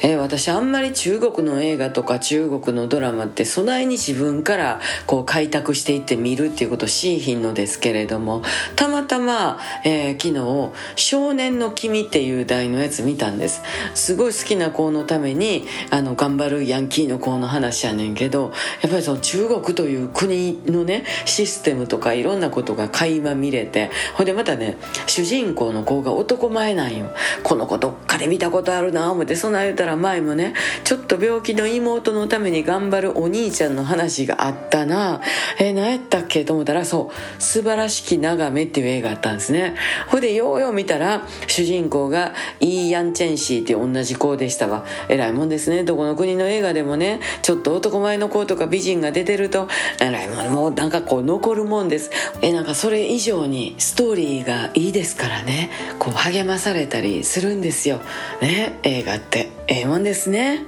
えー、私あんまり中国の映画とか中国のドラマって備えに自分からこう開拓していって見るっていうことしいひんのですけれどもたまたま、えー、昨日「少年の君」っていう題のやつ見たんです。すごい好きな子のためにあの頑張るヤンキーの子の話やねんけどやっぱりその中国という国のねシステムとかいろんなことが垣間見れてほんでまたね主人公の子が男前なんよ。この子どっかで見たことあるな思ってそんな言うたら前もねちょっと病気の妹のために頑張るお兄ちゃんの話があったな。えー、何やったっけと思ったらそう「素晴らしき眺め」っていう映画あったんですね。ほいでようよう見たら主人公がイー・ヤン・チェンシーって同じ子でしたわ。偉いもんですね。どこの国の映画でもねちょっと男前の子とか美人が出てると。偉いもん。もうなんかこう残るもんです。えなんかそれ以上にストーリーがいいですからね。こう励まされたりするんですよ。ね映画って。ええもんですね。